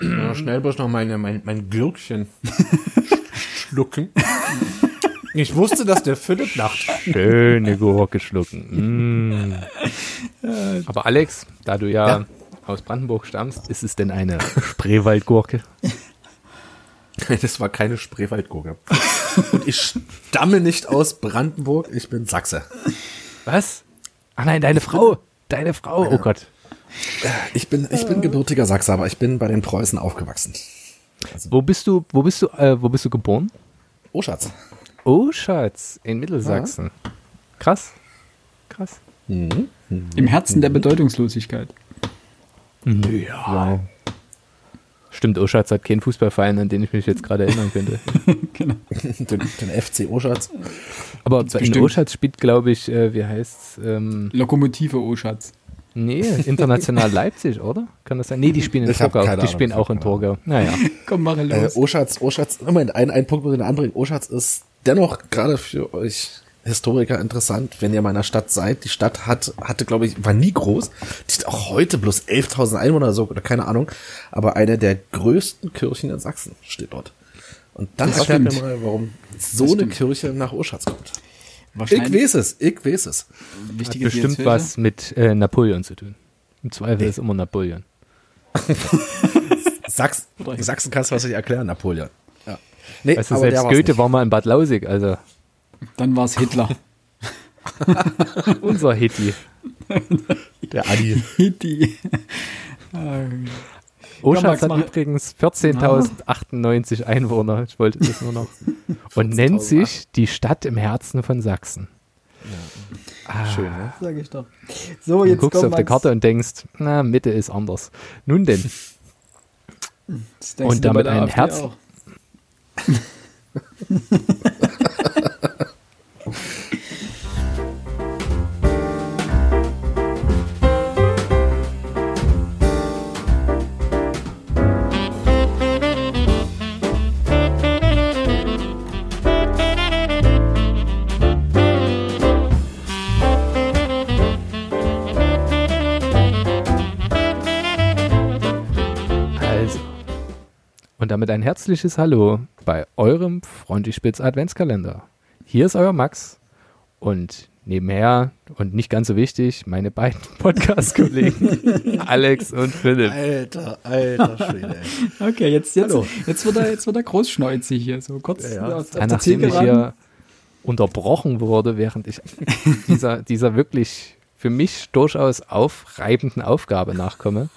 Ja, schnell bloß noch meine, mein, mein Gürkchen schlucken. Ich wusste, dass der Philipp lacht. Schöne Gurke schlucken. Mm. Aber Alex, da du ja, Ja. aus Brandenburg stammst, ist es denn eine Spreewaldgurke? Das war keine Spreewaldgurke. Und ich stamme nicht aus Brandenburg, ich bin Sachse. Was? Ach nein, deine Frau. Deine Frau. Oh Gott. Ich bin, ich bin gebürtiger Sachse, aber ich bin bei den Preußen aufgewachsen. Wo bist du, wo bist du, äh, wo bist du geboren? Oh, Schatz. Oh, Schatz, in Mittelsachsen. Krass. Krass. Mhm. Im Herzen der Bedeutungslosigkeit. Ja. Stimmt, Oschatz hat keinen Fußballverein, an den ich mich jetzt gerade erinnern könnte. genau. Den, den FC Oschatz. Aber in. Oschatz spielt, glaube ich, äh, wie heißt's? Ähm, Lokomotive, oh Schatz. Nee, International Leipzig, oder? Kann das sein? Nee, die spielen in Ich Torgau. Die Ahnung, spielen auch in Torgau. Naja. Komm, mache Äh, los. Oschatz, Oschatz, Moment, ein, ein Punkt ich noch anbringen. Oschatz ist dennoch gerade für euch Historiker interessant, wenn ihr meiner Stadt seid. Die Stadt hat, hatte, glaube ich, war nie groß. Die ist auch heute bloß 11.000 Einwohner oder so, oder keine Ahnung. Aber eine der größten Kirchen in Sachsen steht dort. Und dann erklärt mir mal, warum so Das eine stimmt. Kirche nach Oschatz kommt. Ich Wahrscheinlich weiß es, ich weiß es. wichtige Bestimmt Diözese. was mit äh, Napoleon zu tun. Im Zweifel ist immer Napoleon. Sachs, Sachsen kannst du was nicht erklären, Napoleon. Ja. Nee, Weißt du, selbst Goethe nicht. war mal in Bad Lausig, also Dann war es Hitler. unser Hitti. Der Adi. Hitti. Oschatz Max, hat übrigens 14.098 Einwohner. Ich wollte das nur noch. Und nennt sich die Stadt im Herzen von Sachsen. Schön, ne? Sag ich doch. So, Du jetzt guckst komm, auf der Max. Karte und denkst, na, Mitte ist anders. Nun denn, Das denkst und du damit ein AfD Herz- damit ein herzliches Hallo bei eurem Frontispitz Adventskalender. Hier ist euer Max und nebenher und nicht ganz so wichtig, meine beiden Podcast-Kollegen Alex und Philipp. Alter, alter Schwede. Okay, jetzt, jetzt, Hallo. jetzt, wird er, jetzt wird er großschneuzig hier. So kurz Ja, ja. auf, auf Ja, nachdem ich hier unterbrochen wurde, während ich dieser, dieser wirklich für mich durchaus aufreibenden Aufgabe nachkomme,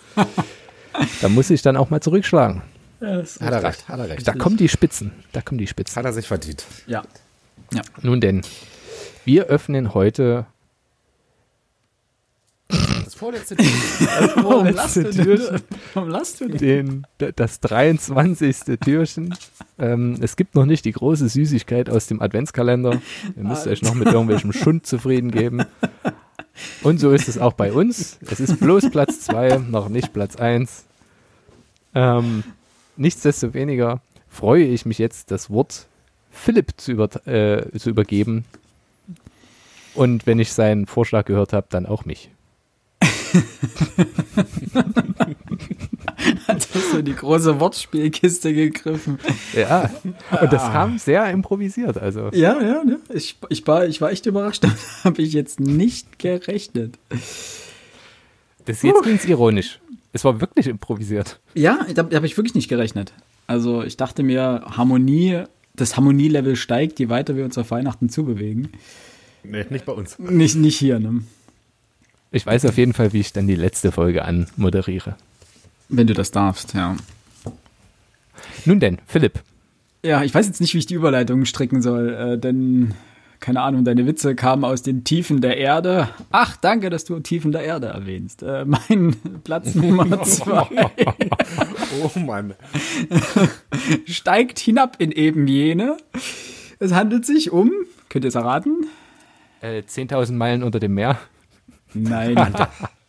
da muss ich dann auch mal zurückschlagen. Ja, das- Hat er recht, hat er recht. Da kommen die Spitzen, da kommen die Spitzen. Hat er sich verdient. ja. ja. Nun denn, wir öffnen heute Das vorletzte Warum letzte lasst du Türchen. Warum lasst du den, das 23. Türchen. Ähm, es gibt noch nicht die große Süßigkeit aus dem Adventskalender. Ihr müsst euch noch mit irgendwelchem Schund zufrieden geben. Und so ist es auch bei uns. Es ist bloß Platz 2, noch nicht Platz 1. Ähm, nichtsdestoweniger freue ich mich jetzt, das Wort Philipp zu, über, äh, zu übergeben. Und wenn ich seinen Vorschlag gehört habe, dann auch mich. Hat er so in die große Wortspielkiste gegriffen. Ja, und das kam sehr improvisiert. Also Ja, ja, ne? Ich, ich, war, ich war echt überrascht. Da habe ich jetzt nicht gerechnet. Das jetzt klingt ironisch. Es war wirklich improvisiert. Ja, da habe ich wirklich nicht gerechnet. Also ich dachte mir, Harmonie, das Harmonielevel steigt, je weiter wir uns auf Weihnachten zubewegen. Nee, nicht bei uns. Nicht, nicht hier, ne? Ich weiß auf jeden Fall, wie ich dann die letzte Folge anmoderiere. Wenn du das darfst, ja. Nun denn, Philipp. Ja, ich weiß jetzt nicht, wie ich die Überleitung stricken soll, äh, denn, keine Ahnung, deine Witze kamen aus den Tiefen der Erde. Ach, danke, dass du Tiefen der Erde erwähnst. Äh, mein Platz Nummer zwei Oh Mann. steigt hinab in eben jene. Es handelt sich um, könnt ihr es erraten? Äh, 10.000 Meilen unter dem Meer. Nein.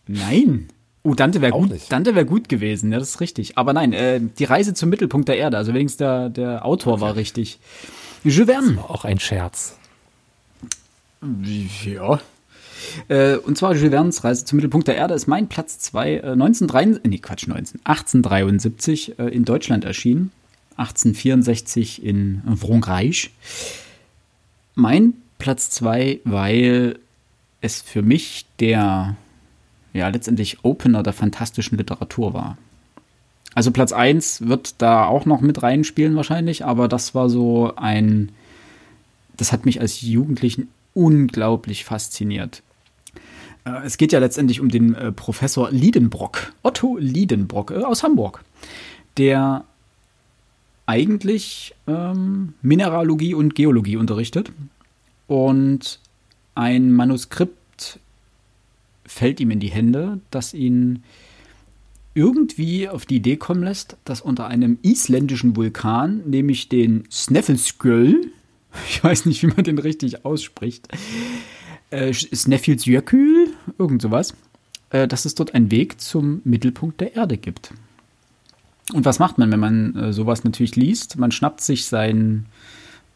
nein. Oh, Dante wäre gut, nicht. Dante wäre gut gewesen, ja, das ist richtig. Aber nein, äh, die Reise zum Mittelpunkt der Erde, also wenigstens der, der Autor war richtig. Jules Verne. Auch ein Scherz. Ja. Äh, und zwar Jules Verne's Reise zum Mittelpunkt der Erde ist mein Platz 2, äh, 1973, nee, Quatsch, 19, 1873 äh, in Deutschland erschienen, 1864 in Frankreich. Mein Platz 2, weil es für mich der, ja, letztendlich Opener der fantastischen Literatur war. Also Platz 1 wird da auch noch mit reinspielen wahrscheinlich, aber das war so ein, das hat mich als Jugendlichen unglaublich fasziniert. Äh, es geht ja letztendlich um den äh, Professor Liedenbrock, Otto Liedenbrock äh, aus Hamburg, der eigentlich ähm, Mineralogie und Geologie unterrichtet und ein Manuskript fällt ihm in die Hände, das ihn irgendwie auf die Idee kommen lässt, dass unter einem isländischen Vulkan, nämlich den Snæfellsjökull, ich weiß nicht, wie man den richtig ausspricht, äh, Snæfellsjökull, irgend sowas, äh, dass es dort einen Weg zum Mittelpunkt der Erde gibt. Und was macht man, wenn man äh, sowas natürlich liest? Man schnappt sich seinen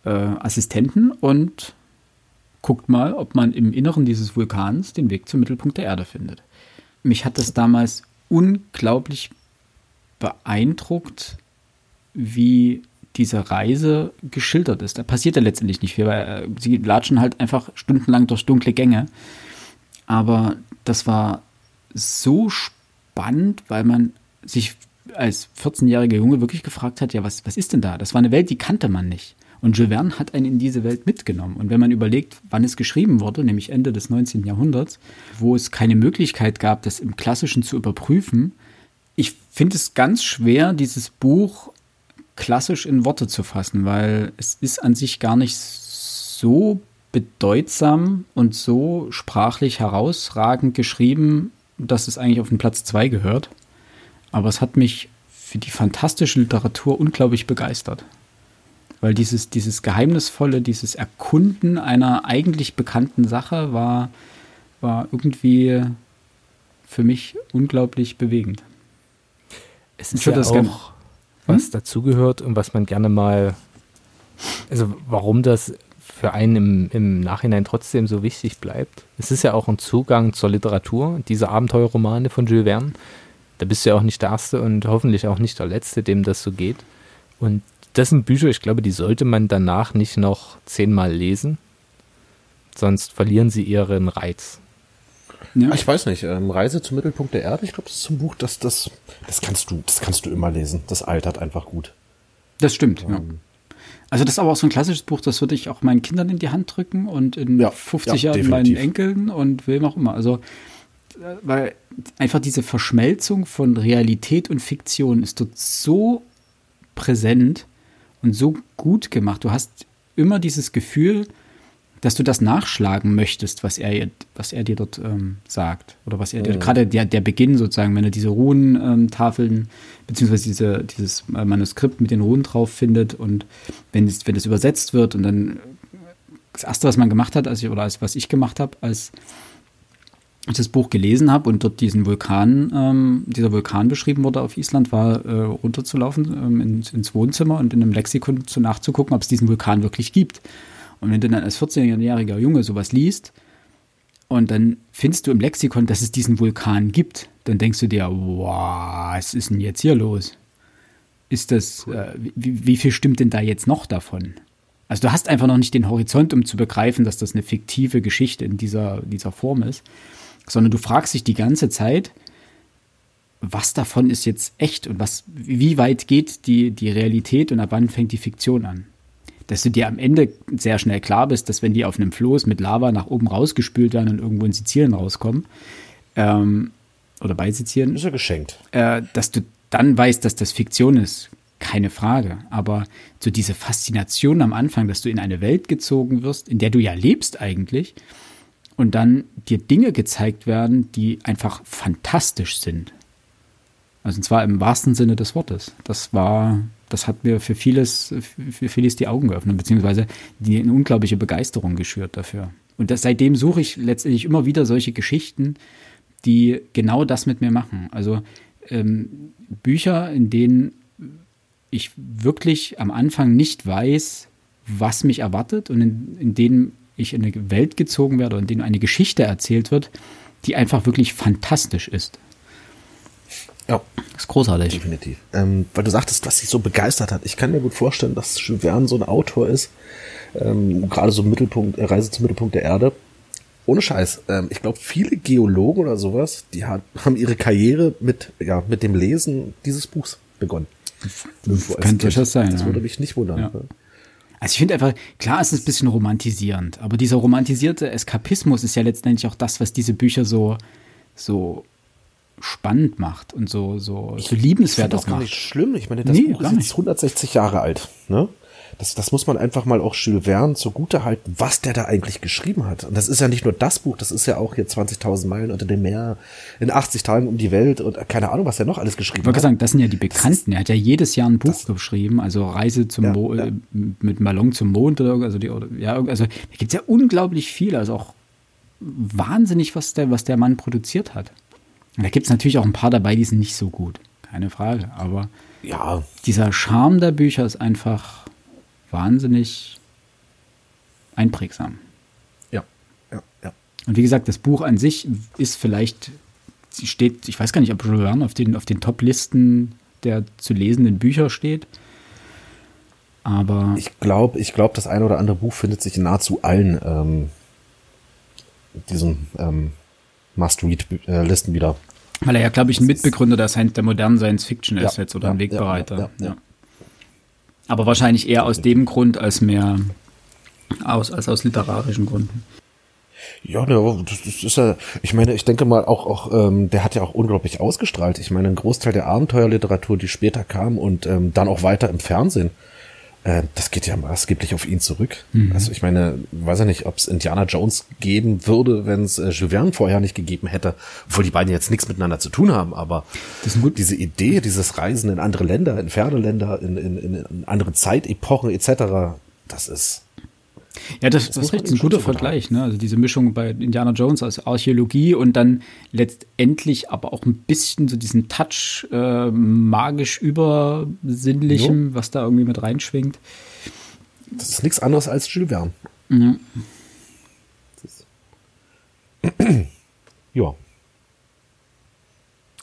äh, Assistenten und guckt mal, ob man im Inneren dieses Vulkans den Weg zum Mittelpunkt der Erde findet. Mich hat das damals unglaublich beeindruckt, wie diese Reise geschildert ist. Da passiert ja letztendlich nicht viel, weil äh, sie latschen halt einfach stundenlang durch dunkle Gänge. Aber das war so spannend, weil man sich als 14-jähriger Junge wirklich gefragt hat, ja, was, was ist denn da? Das war eine Welt, die kannte man nicht. Und Jules Verne hat einen in diese Welt mitgenommen. Und wenn man überlegt, wann es geschrieben wurde, nämlich Ende des 19. Jahrhunderts, wo es keine Möglichkeit gab, das im Klassischen zu überprüfen, ich finde es ganz schwer, dieses Buch klassisch in Worte zu fassen, weil es ist an sich gar nicht so bedeutsam und so sprachlich herausragend geschrieben, dass es eigentlich auf den Platz 2 gehört. Aber es hat mich für die fantastische Literatur unglaublich begeistert. Weil dieses, dieses Geheimnisvolle, dieses Erkunden einer eigentlich bekannten Sache war, war irgendwie für mich unglaublich bewegend. Es ist ja auch was hm? dazugehört und was man gerne mal, also warum das für einen im, im Nachhinein trotzdem so wichtig bleibt. Es ist ja auch ein Zugang zur Literatur, diese Abenteuerromane von Jules Verne. Da bist du ja auch nicht der Erste und hoffentlich auch nicht der Letzte, dem das so geht. Und das sind Bücher, ich glaube, die sollte man danach nicht noch zehnmal lesen, sonst verlieren sie ihren Reiz. Ja. Ich weiß nicht, ähm, Reise zum Mittelpunkt der Erde, ich glaube, das ist ein Buch, das, das, das kannst du, das kannst du immer lesen. Das altert einfach gut. Das stimmt, ähm, ja. Also das ist aber auch so ein klassisches Buch, das würde ich auch meinen Kindern in die Hand drücken und in ja, 50 ja, Jahren meinen Enkeln und wem auch immer. Also äh, weil einfach diese Verschmelzung von Realität und Fiktion ist dort so präsent und so gut gemacht. Du hast immer dieses Gefühl, dass du das nachschlagen möchtest, was er, was er dir dort ähm, sagt. Oder was er dir, mhm. gerade der, der Beginn sozusagen, wenn er diese Runentafeln, ähm, beziehungsweise diese, dieses äh, Manuskript mit den Runen drauf findet und wenn es, wenn es übersetzt wird und dann das erste, was man gemacht hat, als ich, oder als was ich gemacht habe, als ich das Buch gelesen habe und dort diesen Vulkan, ähm, dieser Vulkan beschrieben wurde auf Island, war äh, runterzulaufen ähm, ins, ins, Wohnzimmer und in einem Lexikon zu nachzugucken, ob es diesen Vulkan wirklich gibt. Und wenn du dann als 14-jähriger Junge sowas liest und dann findest du im Lexikon, dass es diesen Vulkan gibt, dann denkst du dir, wow, was ist denn jetzt hier los? Ist das, äh, wie, wie viel stimmt denn da jetzt noch davon? Also du hast einfach noch nicht den Horizont, um zu begreifen, dass das eine fiktive Geschichte in dieser, dieser Form ist sondern du fragst dich die ganze Zeit, was davon ist jetzt echt und was, wie weit geht die, die Realität und ab wann fängt die Fiktion an? Dass du dir am Ende sehr schnell klar bist, dass wenn die auf einem Floß mit Lava nach oben rausgespült werden und irgendwo in Sizilien rauskommen, ähm, oder bei Sizilien. Ist ja geschenkt. Äh, dass du dann weißt, dass das Fiktion ist, keine Frage. Aber so diese Faszination am Anfang, dass du in eine Welt gezogen wirst, in der du ja lebst eigentlich, und dann dir Dinge gezeigt werden, die einfach fantastisch sind. Also und zwar im wahrsten Sinne des Wortes. Das war, das hat mir für vieles, für vieles die Augen geöffnet, beziehungsweise die eine unglaubliche Begeisterung geschürt dafür. Und das, seitdem suche ich letztendlich immer wieder solche Geschichten, die genau das mit mir machen. Also ähm, Bücher, in denen ich wirklich am Anfang nicht weiß, was mich erwartet und in, in denen ich in eine Welt gezogen werde und in denen eine Geschichte erzählt wird, die einfach wirklich fantastisch ist. Ja. Das ist großartig. Definitiv. Ähm, weil du sagtest, was dich so begeistert hat. Ich kann mir gut vorstellen, dass Jules Verne so ein Autor ist, ähm, gerade so Mittelpunkt, äh, Reise zum Mittelpunkt der Erde. Ohne Scheiß. Ähm, ich glaube, viele Geologen oder sowas, die hat, haben ihre Karriere mit, ja, mit dem Lesen dieses Buchs begonnen. Kann durchaus sein. Das würde mich nicht wundern. Ja. Ne? Also ich finde einfach, klar ist es ein bisschen romantisierend, aber dieser romantisierte Eskapismus ist ja letztendlich auch das, was diese Bücher so, so spannend macht und so, so, so liebenswert auch macht. Das ist gar nicht schlimm. Ich meine, das nee, Buch ist jetzt 160 Jahre alt. Ne? Das, das muss man einfach mal auch Jules Verne zugute halten, was der da eigentlich geschrieben hat. Und das ist ja nicht nur das Buch, das ist ja auch hier 20.000 Meilen unter dem Meer, in 80 Tagen um die Welt und keine Ahnung, was er noch alles geschrieben ich hat. Ich sagen, das sind ja die Bekannten. Er hat ja jedes Jahr ein Buch geschrieben, also Reise zum ja, Mo ja. Äh, mit Ballon zum Mond oder also die, oder, ja, also da gibt es ja unglaublich viel, also auch wahnsinnig, was der, was der Mann produziert hat. Und da gibt es natürlich auch ein paar dabei, die sind nicht so gut. Keine Frage. Aber ja. dieser Charme der Bücher ist einfach wahnsinnig einprägsam. Ja, ja, ja. Und wie gesagt, das Buch an sich ist vielleicht, sie steht, ich weiß gar nicht, ob Jules Verne auf den, auf den Top-Listen der zu lesenden Bücher steht. Aber. Ich glaube, ich glaube, das eine oder andere Buch findet sich in nahezu allen ähm, diesen ähm, Must-Read-Listen wieder. Weil er ja, glaube ich, ein Mitbegründer der, Science, der modernen Science Fiction ist ja, jetzt oder ja, ein Wegbereiter. Ja, Aber wahrscheinlich eher aus dem Grund als mehr aus, als aus literarischen Gründen. Ja, ne, das ist ja, ich meine, ich denke mal auch, auch ähm, der hat ja auch unglaublich ausgestrahlt. Ich meine, ein Großteil der Abenteuerliteratur, die später kam und ähm, dann auch weiter im Fernsehen, äh, das geht ja maßgeblich auf ihn zurück. Mhm. Also ich meine, weiß ja nicht, ob es Indiana Jones geben würde, wenn es äh, Jules Verne vorher nicht gegeben hätte, obwohl die beiden jetzt nichts miteinander zu tun haben, aber diese Idee, dieses Reisen in andere Länder, in ferne Länder, in, in, in andere Zeitepochen etc., das ist ja, das, das, das ist ein guter Vergleich. Ne? Also diese Mischung bei Indiana Jones als Archäologie und dann letztendlich aber auch ein bisschen so diesen Touch äh, magisch übersinnlichem, jo. was da irgendwie mit reinschwingt. Das ist nichts anderes als Jules Verne. Ja. ja.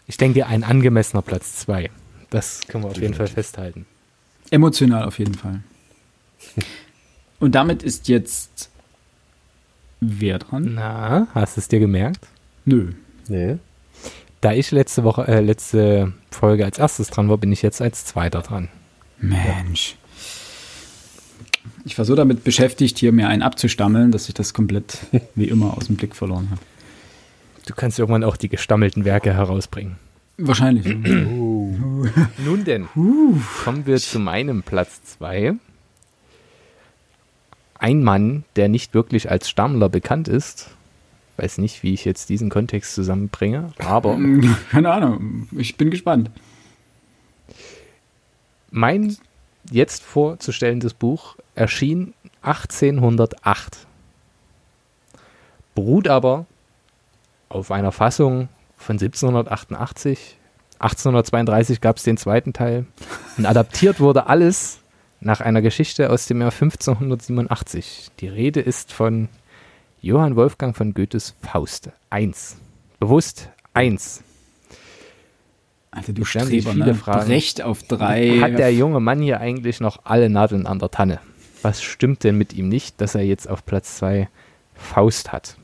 Ich denke, ein angemessener Platz 2. Das können wir auf jeden Fall festhalten. Emotional auf jeden Fall. Und damit ist jetzt wer dran? Na, hast du es dir gemerkt? Nö. Nee. Da ich letzte Woche, äh, letzte Folge als erstes dran war, bin ich jetzt als zweiter dran. Mensch. Ich war so damit beschäftigt, hier mir einen abzustammeln, dass ich das komplett wie immer aus dem Blick verloren habe. Du kannst irgendwann auch die gestammelten Werke herausbringen. Wahrscheinlich. Oh. Nun denn, kommen wir zu meinem Platz 2 ein Mann, der nicht wirklich als Stammler bekannt ist. Weiß nicht, wie ich jetzt diesen Kontext zusammenbringe, aber. Keine Ahnung, ich bin gespannt. Mein jetzt vorzustellendes Buch erschien 1808. Beruht aber auf einer Fassung von 1788. 1832 gab es den zweiten Teil. Und adaptiert wurde alles nach einer Geschichte aus dem Jahr 1587. Die Rede ist von Johann Wolfgang von Goethes Faust. Eins. Bewusst eins. Alter, du Streber, viele ne? Fragen. Brecht auf drei. Hat der junge Mann hier eigentlich noch alle Nadeln an der Tanne? Was stimmt denn mit ihm nicht, dass er jetzt auf Platz zwei Faust hat?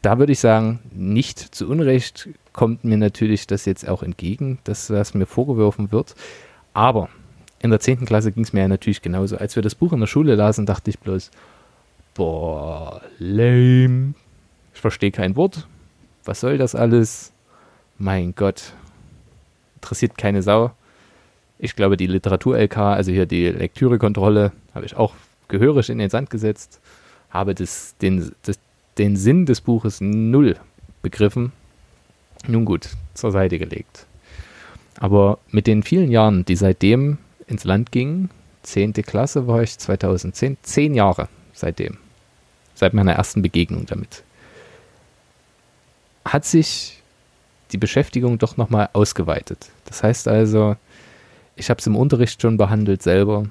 Da würde ich sagen, nicht zu Unrecht kommt mir natürlich das jetzt auch entgegen, dass das mir vorgeworfen wird. Aber in der 10. Klasse ging es mir ja natürlich genauso. Als wir das Buch in der Schule lasen, dachte ich bloß, boah, lame. Ich verstehe kein Wort. Was soll das alles? Mein Gott. Interessiert keine Sau. Ich glaube, die Literatur-LK, also hier die Lektürekontrolle, habe ich auch gehörig in den Sand gesetzt. Habe das, den, das, den Sinn des Buches null begriffen. Nun gut, zur Seite gelegt. Aber mit den vielen Jahren, die seitdem ins Land ging. Zehnte Klasse war ich 2010. Zehn Jahre seitdem. Seit meiner ersten Begegnung damit. Hat sich die Beschäftigung doch nochmal ausgeweitet. Das heißt also, ich habe es im Unterricht schon behandelt selber.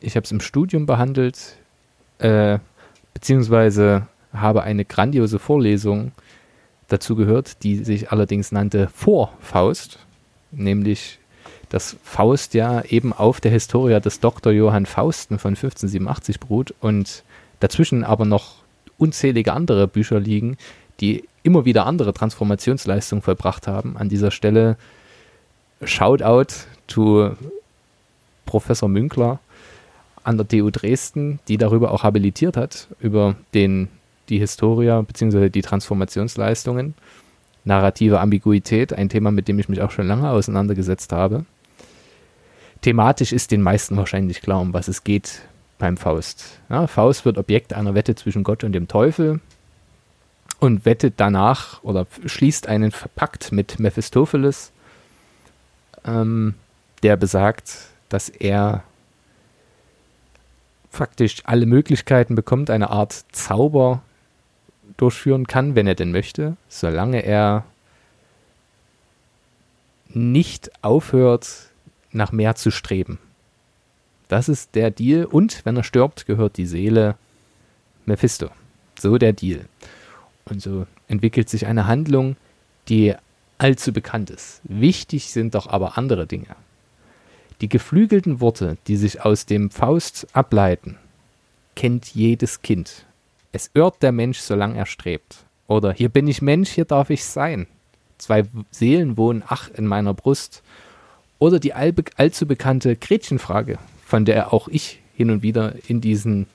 Ich habe es im Studium behandelt. äh, beziehungsweise habe eine grandiose Vorlesung dazu gehört, die sich allerdings nannte Vor Faust, nämlich dass Faust ja eben auf der Historia des Dr. Johann Fausten von 1587 beruht und dazwischen aber noch unzählige andere Bücher liegen, die immer wieder andere Transformationsleistungen vollbracht haben. An dieser Stelle Shoutout to Professor Münkler an der TU Dresden, die darüber auch habilitiert hat, über den, die Historia bzw. die Transformationsleistungen. Narrative Ambiguität, ein Thema, mit dem ich mich auch schon lange auseinandergesetzt habe. Thematisch ist den meisten wahrscheinlich klar, um was es geht beim Faust. Ja, Faust wird Objekt einer Wette zwischen Gott und dem Teufel und wettet danach oder schließt einen Pakt mit Mephistopheles, ähm, der besagt, dass er faktisch alle Möglichkeiten bekommt, eine Art Zauber durchführen kann, wenn er denn möchte, solange er nicht aufhört, nach mehr zu streben. Das ist der Deal. Und wenn er stirbt, gehört die Seele Mephisto. So der Deal. Und so entwickelt sich eine Handlung, die allzu bekannt ist. Wichtig sind doch aber andere Dinge. Die geflügelten Worte, die sich aus dem Faust ableiten, kennt jedes Kind. Es irrt der Mensch, solange er strebt. Oder hier bin ich Mensch, hier darf ich sein. Zwei Seelen wohnen, ach, in meiner Brust. Oder die allzu bekannte Gretchenfrage, von der auch ich hin und wieder in diesen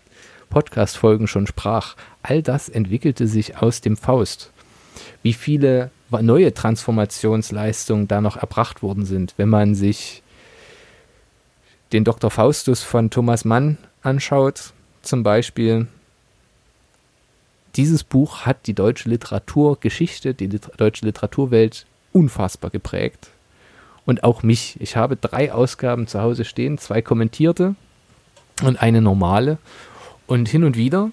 Podcast-Folgen schon sprach. All das entwickelte sich aus dem Faust. Wie viele neue Transformationsleistungen da noch erbracht worden sind, wenn man sich den Dr. Faustus von Thomas Mann anschaut, zum Beispiel. Dieses Buch hat die deutsche Literaturgeschichte, die deutsche Literaturwelt unfassbar geprägt und auch mich. Ich habe drei Ausgaben zu Hause stehen, zwei kommentierte und eine normale. Und hin und wieder,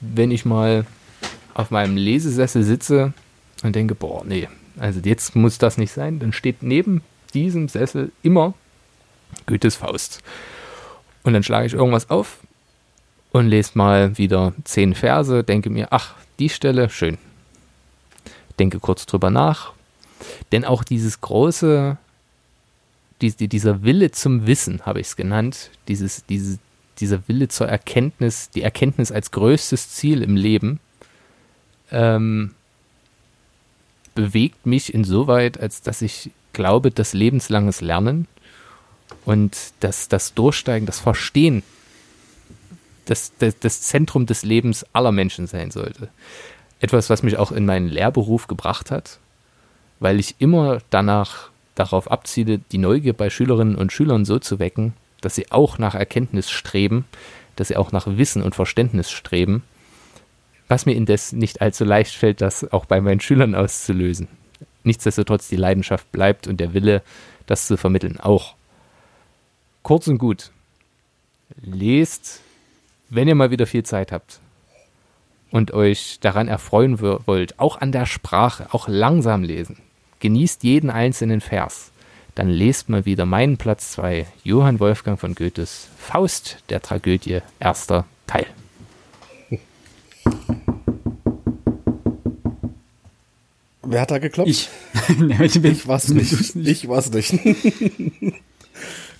wenn ich mal auf meinem Lesesessel sitze und denke, boah, nee, also jetzt muss das nicht sein, dann steht neben diesem Sessel immer Goethes Faust. Und dann schlage ich irgendwas auf und lese mal wieder zehn Verse, denke mir, ach, die Stelle, schön. Denke kurz drüber nach. Denn auch dieses große die, die, dieser Wille zum Wissen, habe ich es genannt, dieses, diese, dieser Wille zur Erkenntnis, die Erkenntnis als größtes Ziel im Leben, ähm, bewegt mich insoweit, als dass ich glaube, dass lebenslanges Lernen und dass das Durchsteigen, das Verstehen das, das, das Zentrum des Lebens aller Menschen sein sollte. Etwas, was mich auch in meinen Lehrberuf gebracht hat, weil ich immer danach darauf abziele, die Neugier bei Schülerinnen und Schülern so zu wecken, dass sie auch nach Erkenntnis streben, dass sie auch nach Wissen und Verständnis streben, was mir indes nicht allzu leicht fällt, das auch bei meinen Schülern auszulösen. Nichtsdestotrotz die Leidenschaft bleibt und der Wille, das zu vermitteln, auch. Kurz und gut, lest, wenn ihr mal wieder viel Zeit habt und euch daran erfreuen wollt, auch an der Sprache, auch langsam lesen genießt jeden einzelnen Vers. Dann lest mal wieder meinen Platz 2, Johann Wolfgang von Goethes Faust der Tragödie, erster Teil. Wer hat da geklopft? Ich. ich war's nicht. Ich war's nicht.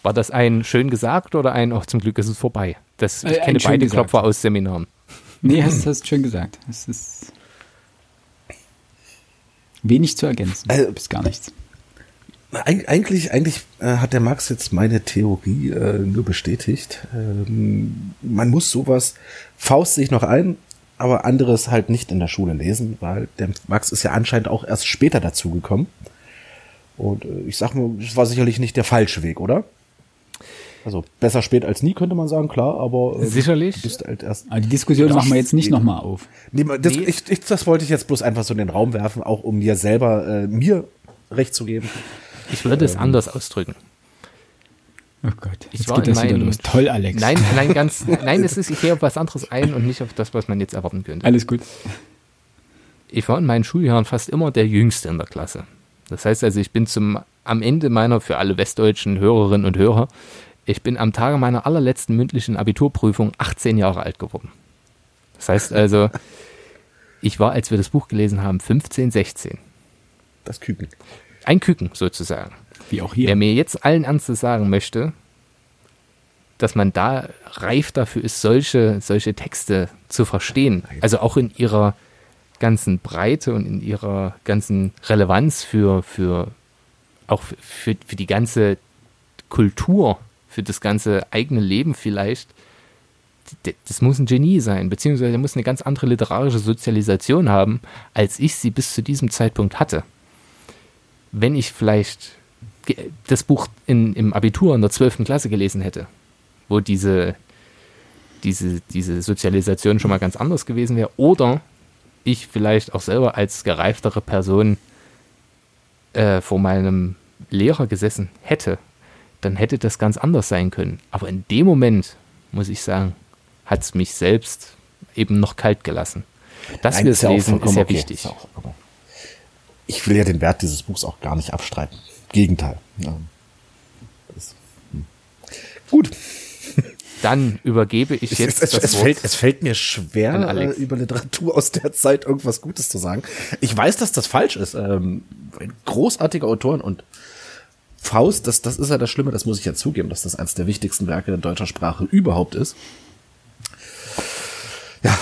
War das ein schön gesagt oder ein, oh, zum Glück ist es vorbei? Das, ich äh, kenne beide gesagt. Klopfer aus Seminaren. Nee, hast, hast schön gesagt. Es ist Wenig zu ergänzen. Also, bis gar nichts. Eigentlich, eigentlich äh, hat der Max jetzt meine Theorie äh, nur bestätigt. Ähm, man muss sowas, Faust sich noch ein, aber anderes halt nicht in der Schule lesen, weil der Max ist ja anscheinend auch erst später dazugekommen. Und äh, ich sag mal, das war sicherlich nicht der falsche Weg, oder? Also besser spät als nie, könnte man sagen, klar, aber äh, sicherlich. Bist halt erst aber die Diskussion machen wir jetzt nicht nochmal auf. Nee, das, nee. Ich, ich, das wollte ich jetzt bloß einfach so in den Raum werfen, auch um mir selber, äh, mir recht zu geben. Ich würde ähm. es anders ausdrücken. Oh Gott, jetzt ich war geht das meinen, wieder los. Toll, Alex. Nein, nein, ganz, nein, es ist, ich gehe auf was anderes ein und nicht auf das, was man jetzt erwarten könnte. Alles gut. Ich war in meinen Schuljahren fast immer der Jüngste in der Klasse. Das heißt also, ich bin zum, am Ende meiner, für alle westdeutschen Hörerinnen und Hörer, ich bin am Tage meiner allerletzten mündlichen Abiturprüfung 18 Jahre alt geworden. Das heißt also, ich war, als wir das Buch gelesen haben, 15, 16. Das Küken. Ein Küken sozusagen. Wie auch hier. Wer mir jetzt allen Ernstes sagen möchte, dass man da reif dafür ist, solche, solche Texte zu verstehen, also auch in ihrer ganzen Breite und in ihrer ganzen Relevanz für, für auch für, für die ganze Kultur, für das ganze eigene Leben vielleicht, das muss ein Genie sein, beziehungsweise er muss eine ganz andere literarische Sozialisation haben, als ich sie bis zu diesem Zeitpunkt hatte. Wenn ich vielleicht das Buch in, im Abitur in der 12. Klasse gelesen hätte, wo diese, diese, diese Sozialisation schon mal ganz anders gewesen wäre, oder ich vielleicht auch selber als gereiftere Person äh, vor meinem Lehrer gesessen hätte, dann hätte das ganz anders sein können. Aber in dem Moment, muss ich sagen, hat es mich selbst eben noch kalt gelassen. Dass Nein, wir es lesen, ist ja okay. wichtig. Ist ich will ja den Wert dieses Buchs auch gar nicht abstreiten. Gegenteil. Ja. Das, hm. Gut. Dann übergebe ich es, jetzt es, es, es fällt, es fällt mir schwer, äh, über Literatur aus der Zeit irgendwas Gutes zu sagen. Ich weiß, dass das falsch ist. Ähm, großartige Autoren und Faust, das, das ist ja das Schlimme, das muss ich ja zugeben, dass das eines der wichtigsten Werke in deutscher Sprache überhaupt ist. Ja,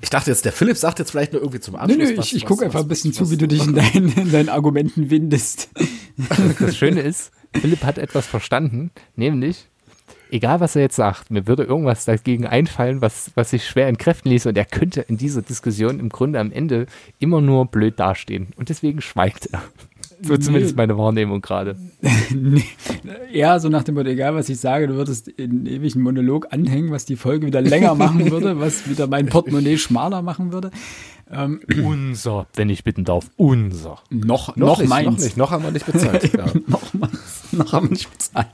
ich dachte jetzt, der Philipp sagt jetzt vielleicht nur irgendwie zum Abschluss. Nö, nö, ich, ich gucke einfach ein bisschen zu, wie du dich in deinen, in deinen Argumenten windest. Das Schöne ist, Philipp hat etwas verstanden, nämlich, egal was er jetzt sagt, mir würde irgendwas dagegen einfallen, was, was sich schwer entkräften ließ und er könnte in dieser Diskussion im Grunde am Ende immer nur blöd dastehen. Und deswegen schweigt er. So zumindest nee. meine Wahrnehmung gerade. nee. Ja, so nach dem Motto, egal was ich sage, du würdest in ewigen Monolog anhängen, was die Folge wieder länger machen würde, was wieder mein Portemonnaie schmaler machen würde. Ähm, unser, wenn ich bitten darf, unser. Noch, noch, noch nicht, meins. Noch nicht, noch haben wir nicht bezahlt. ja. noch meins, haben wir nicht bezahlt.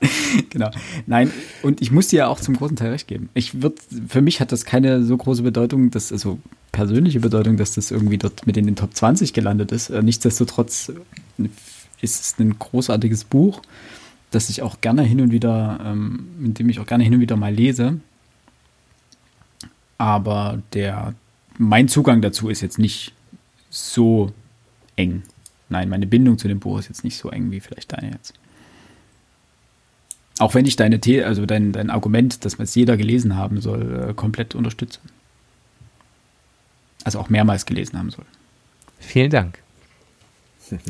genau. Nein, und ich muss dir ja auch zum großen Teil recht geben. Ich würde, für mich hat das keine so große Bedeutung, dass, also persönliche Bedeutung, dass das irgendwie dort mit in den Top 20 gelandet ist. Äh, nichtsdestotrotz ist es ein großartiges Buch, das ich auch gerne hin und wieder, ähm, mit dem ich auch gerne hin und wieder mal lese. Aber der mein Zugang dazu ist jetzt nicht so eng. Nein, meine Bindung zu dem Buch ist jetzt nicht so eng wie vielleicht deine jetzt. Auch wenn ich deine The also dein, dein Argument, dass man es jeder gelesen haben soll, äh, komplett unterstütze. Also auch mehrmals gelesen haben soll. Vielen Dank.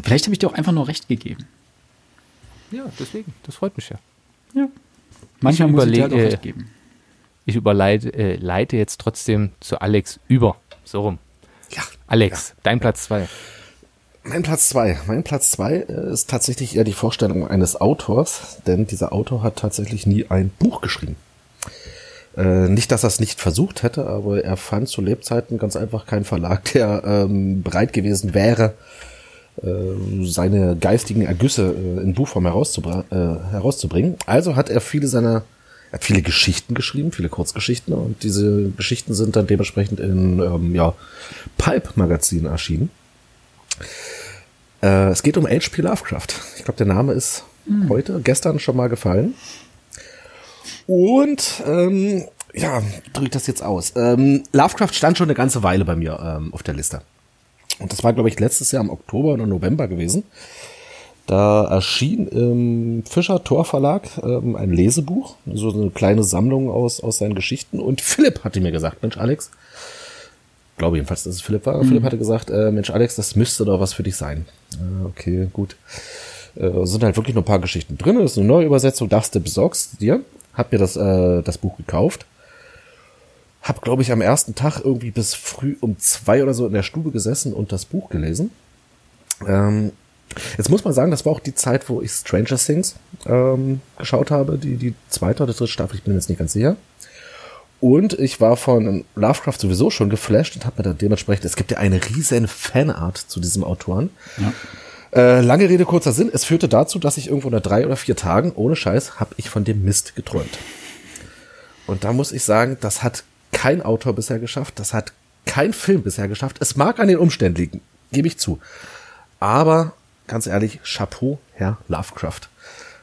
Vielleicht habe ich dir auch einfach nur recht gegeben. Ja, deswegen. Das freut mich ja. Ja. Manchmal ich muss ich dir halt auch recht geben ich überleite äh, leite jetzt trotzdem zu Alex über. So rum. Ja. Alex, ja. dein Platz zwei. Mein Platz zwei. Mein Platz zwei äh, ist tatsächlich eher die Vorstellung eines Autors, denn dieser Autor hat tatsächlich nie ein Buch geschrieben. Äh, nicht, dass er es nicht versucht hätte, aber er fand zu Lebzeiten ganz einfach keinen Verlag, der ähm, bereit gewesen wäre, äh, seine geistigen Ergüsse in Buchform herauszubr herauszubringen. Also hat er viele seiner er hat viele Geschichten geschrieben, viele Kurzgeschichten und diese Geschichten sind dann dementsprechend in ähm, ja, Pulp-Magazinen erschienen. Äh, es geht um H.P. Lovecraft. Ich glaube, der Name ist mhm. heute, gestern schon mal gefallen. Und ähm, ja, drücke ich das jetzt aus. Ähm, Lovecraft stand schon eine ganze Weile bei mir ähm, auf der Liste. Und das war, glaube ich, letztes Jahr im Oktober oder November gewesen. Da erschien im Fischer Tor Verlag ähm, ein Lesebuch, so eine kleine Sammlung aus, aus seinen Geschichten. Und Philipp hatte mir gesagt, Mensch, Alex, glaube jedenfalls, dass es Philipp war. Mhm. Philipp hatte gesagt, äh, Mensch, Alex, das müsste doch was für dich sein. Äh, okay, gut. Äh, sind halt wirklich nur ein paar Geschichten drin. Das ist eine neue Übersetzung. Du besorgst dir. Hab mir das, äh, das Buch gekauft. Hab, glaube ich, am ersten Tag irgendwie bis früh um zwei oder so in der Stube gesessen und das Buch gelesen. Ähm, Jetzt muss man sagen, das war auch die Zeit, wo ich Stranger Things ähm, geschaut habe, die, die zweite oder dritte Staffel, ich bin mir jetzt nicht ganz sicher. Und ich war von Lovecraft sowieso schon geflasht und habe mir dann dementsprechend, es gibt ja eine riesen Fanart zu diesem Autoren. Ja. Äh, lange Rede, kurzer Sinn. Es führte dazu, dass ich irgendwo nach drei oder vier Tagen, ohne Scheiß, habe ich von dem Mist geträumt. Und da muss ich sagen, das hat kein Autor bisher geschafft, das hat kein Film bisher geschafft. Es mag an den Umständen liegen, gebe ich zu. Aber ganz ehrlich, Chapeau, Herr Lovecraft.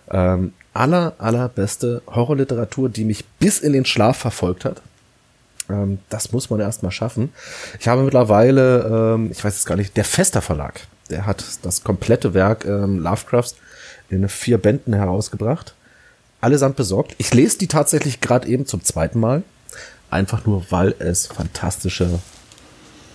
Ähm, aller, allerbeste Horrorliteratur, die mich bis in den Schlaf verfolgt hat. Ähm, das muss man erstmal schaffen. Ich habe mittlerweile, ähm, ich weiß es gar nicht, der Fester Verlag, der hat das komplette Werk ähm, Lovecrafts in vier Bänden herausgebracht. Allesamt besorgt. Ich lese die tatsächlich gerade eben zum zweiten Mal. Einfach nur, weil es fantastische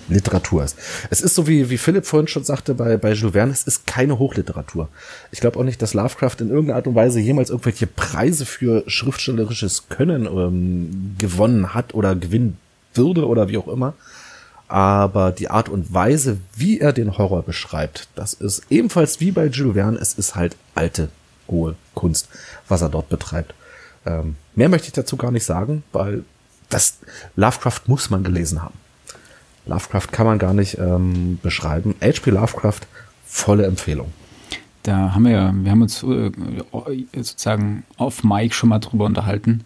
Literatur ist. Es ist so, wie, wie Philipp vorhin schon sagte bei, bei Jules Verne, es ist keine Hochliteratur. Ich glaube auch nicht, dass Lovecraft in irgendeiner Art und Weise jemals irgendwelche Preise für schriftstellerisches Können ähm, gewonnen hat oder gewinnen würde oder wie auch immer. Aber die Art und Weise, wie er den Horror beschreibt, das ist ebenfalls wie bei Jules Verne, es ist halt alte, hohe Kunst, was er dort betreibt. Ähm, mehr möchte ich dazu gar nicht sagen, weil das Lovecraft muss man gelesen haben. Lovecraft kann man gar nicht ähm, beschreiben. H.P. Lovecraft, volle Empfehlung. Da haben wir ja, wir haben uns äh, sozusagen auf Mike schon mal drüber unterhalten,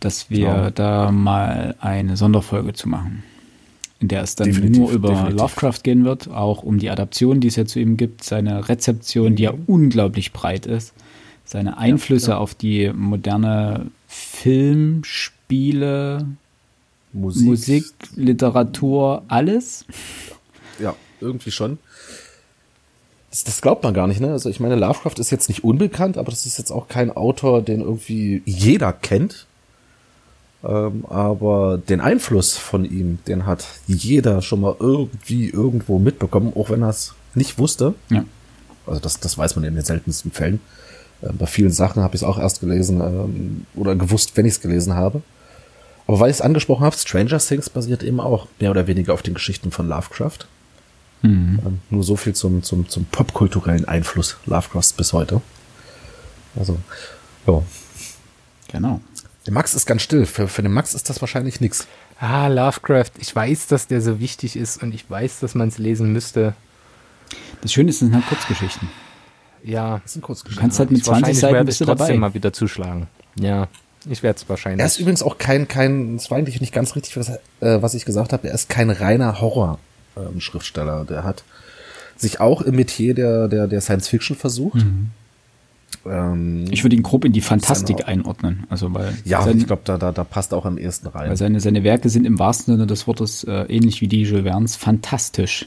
dass wir ja. da mal eine Sonderfolge zu machen. In der es dann definitiv, nur über definitiv. Lovecraft gehen wird, auch um die Adaption, die es ja zu ihm gibt, seine Rezeption, die ja unglaublich breit ist, seine Einflüsse ja, ja. auf die moderne Filmspiele, Musik. Musik, Literatur, alles? Ja, irgendwie schon. Das, das, glaubt man gar nicht, ne? Also ich meine, Lovecraft ist jetzt nicht unbekannt, aber das ist jetzt auch kein Autor, den irgendwie jeder kennt. Ähm, aber den Einfluss von ihm, den hat jeder schon mal irgendwie irgendwo mitbekommen, auch wenn er es nicht wusste. Ja. Also das, das weiß man in den seltensten Fällen. Ähm, bei vielen Sachen habe ich es auch erst gelesen ähm, oder gewusst, wenn ich es gelesen habe. Aber weil ich es angesprochen habe, Stranger Things basiert eben auch mehr oder weniger auf den Geschichten von Lovecraft. Mhm. Ähm, nur so viel zum, zum, zum popkulturellen Einfluss Lovecrafts bis heute. Also, ja. Genau. Der Max ist ganz still. Für, für den Max ist das wahrscheinlich nichts. Ah, Lovecraft. Ich weiß, dass der so wichtig ist und ich weiß, dass man es lesen müsste. Das Schöne ist, es sind halt Kurzgeschichten. Ja, das sind Kurzgeschichten. Du kannst halt mit 20 Seiten bist du trotzdem dabei. mal wieder zuschlagen. Ja. Ich werde es wahrscheinlich. Er ist übrigens auch kein, kein, es war eigentlich nicht ganz richtig, was, äh, was ich gesagt habe, er ist kein reiner Horror-Schriftsteller. Ähm, der hat sich auch im Metier der, der, der Science Fiction versucht. Mhm. Ähm, ich würde ihn grob in die Fantastik einordnen. Also weil ja, sein, ich glaube, da, da, da passt auch am ehesten rein. Weil seine, seine Werke sind im wahrsten Sinne des Wortes äh, ähnlich wie die Jules Verne's fantastisch.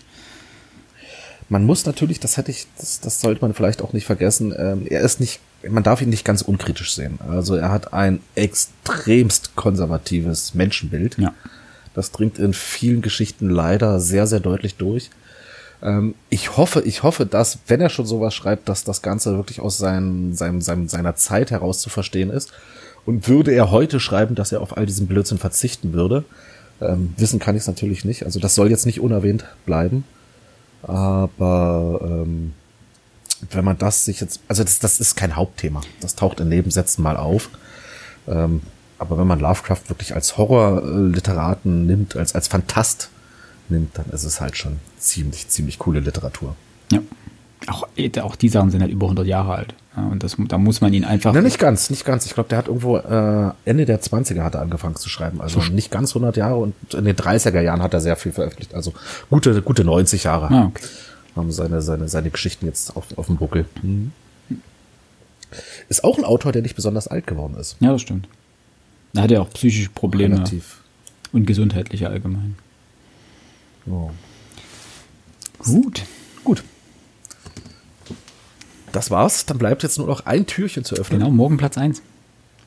Man muss natürlich, das hätte ich, das, das sollte man vielleicht auch nicht vergessen, ähm, er ist nicht man darf ihn nicht ganz unkritisch sehen. Also er hat ein extremst konservatives Menschenbild. Ja. Das dringt in vielen Geschichten leider sehr, sehr deutlich durch. Ähm, ich hoffe, ich hoffe, dass, wenn er schon sowas schreibt, dass das Ganze wirklich aus seinem, seinem, seinem, seiner Zeit heraus zu verstehen ist. Und würde er heute schreiben, dass er auf all diesen Blödsinn verzichten würde, ähm, wissen kann ich es natürlich nicht. Also das soll jetzt nicht unerwähnt bleiben. Aber ähm, wenn man das sich jetzt, also das, das ist kein Hauptthema. Das taucht in Nebensätzen mal auf. Ähm, aber wenn man Lovecraft wirklich als Horrorliteraten nimmt, als, als Fantast nimmt, dann ist es halt schon ziemlich, ziemlich coole Literatur. Ja. Auch, auch die Sachen sind halt über 100 Jahre alt. Ja, und das, da muss man ihn einfach. Ne, nicht ganz, nicht ganz. Ich glaube, der hat irgendwo äh, Ende der 20er hat er angefangen zu schreiben. Also nicht ganz 100 Jahre und in den 30er Jahren hat er sehr viel veröffentlicht. Also gute, gute 90 Jahre. Ah, okay haben seine, seine, seine Geschichten jetzt auf, auf dem Buckel. Mhm. Ist auch ein Autor, der nicht besonders alt geworden ist. Ja, das stimmt. Er hat ja auch psychische Probleme. Relativ. Und gesundheitliche allgemein. Oh. Gut. Gut. Das war's. Dann bleibt jetzt nur noch ein Türchen zu öffnen. Genau, morgen Platz 1.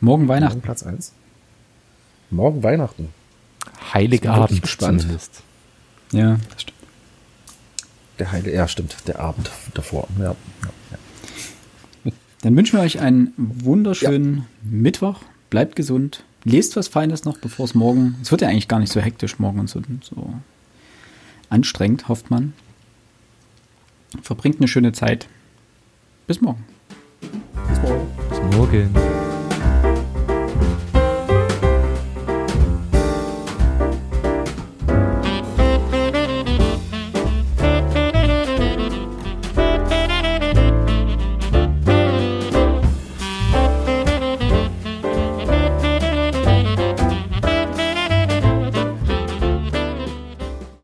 Morgen Weihnachten. Morgen Platz 1. Morgen Weihnachten. Heiligabend gespannt. Zumindest. Ja, das stimmt. Der Heile, ja, stimmt, der Abend davor. Ja, ja. Dann wünschen wir euch einen wunderschönen ja. Mittwoch. Bleibt gesund. Lest was Feines noch, bevor es morgen. Es wird ja eigentlich gar nicht so hektisch morgen und so, so anstrengend, hofft man. Verbringt eine schöne Zeit. Bis morgen. Bis morgen. Bis morgen.